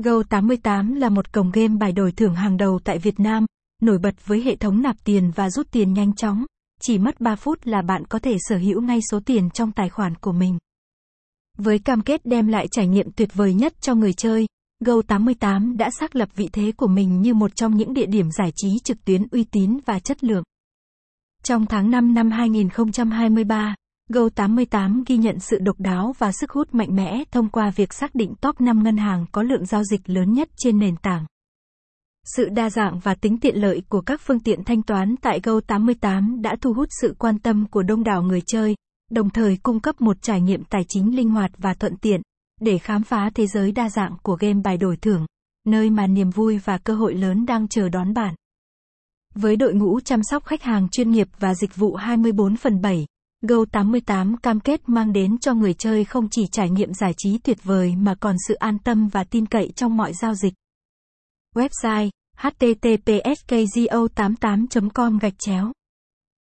Go88 là một cổng game bài đổi thưởng hàng đầu tại Việt Nam, nổi bật với hệ thống nạp tiền và rút tiền nhanh chóng. Chỉ mất 3 phút là bạn có thể sở hữu ngay số tiền trong tài khoản của mình. Với cam kết đem lại trải nghiệm tuyệt vời nhất cho người chơi, Go88 đã xác lập vị thế của mình như một trong những địa điểm giải trí trực tuyến uy tín và chất lượng. Trong tháng 5 năm 2023, Go88 ghi nhận sự độc đáo và sức hút mạnh mẽ thông qua việc xác định top 5 ngân hàng có lượng giao dịch lớn nhất trên nền tảng. Sự đa dạng và tính tiện lợi của các phương tiện thanh toán tại Go88 đã thu hút sự quan tâm của đông đảo người chơi, đồng thời cung cấp một trải nghiệm tài chính linh hoạt và thuận tiện để khám phá thế giới đa dạng của game bài đổi thưởng, nơi mà niềm vui và cơ hội lớn đang chờ đón bạn. Với đội ngũ chăm sóc khách hàng chuyên nghiệp và dịch vụ 24 phần 7, Go88 cam kết mang đến cho người chơi không chỉ trải nghiệm giải trí tuyệt vời mà còn sự an tâm và tin cậy trong mọi giao dịch. Website https go 88 com gạch chéo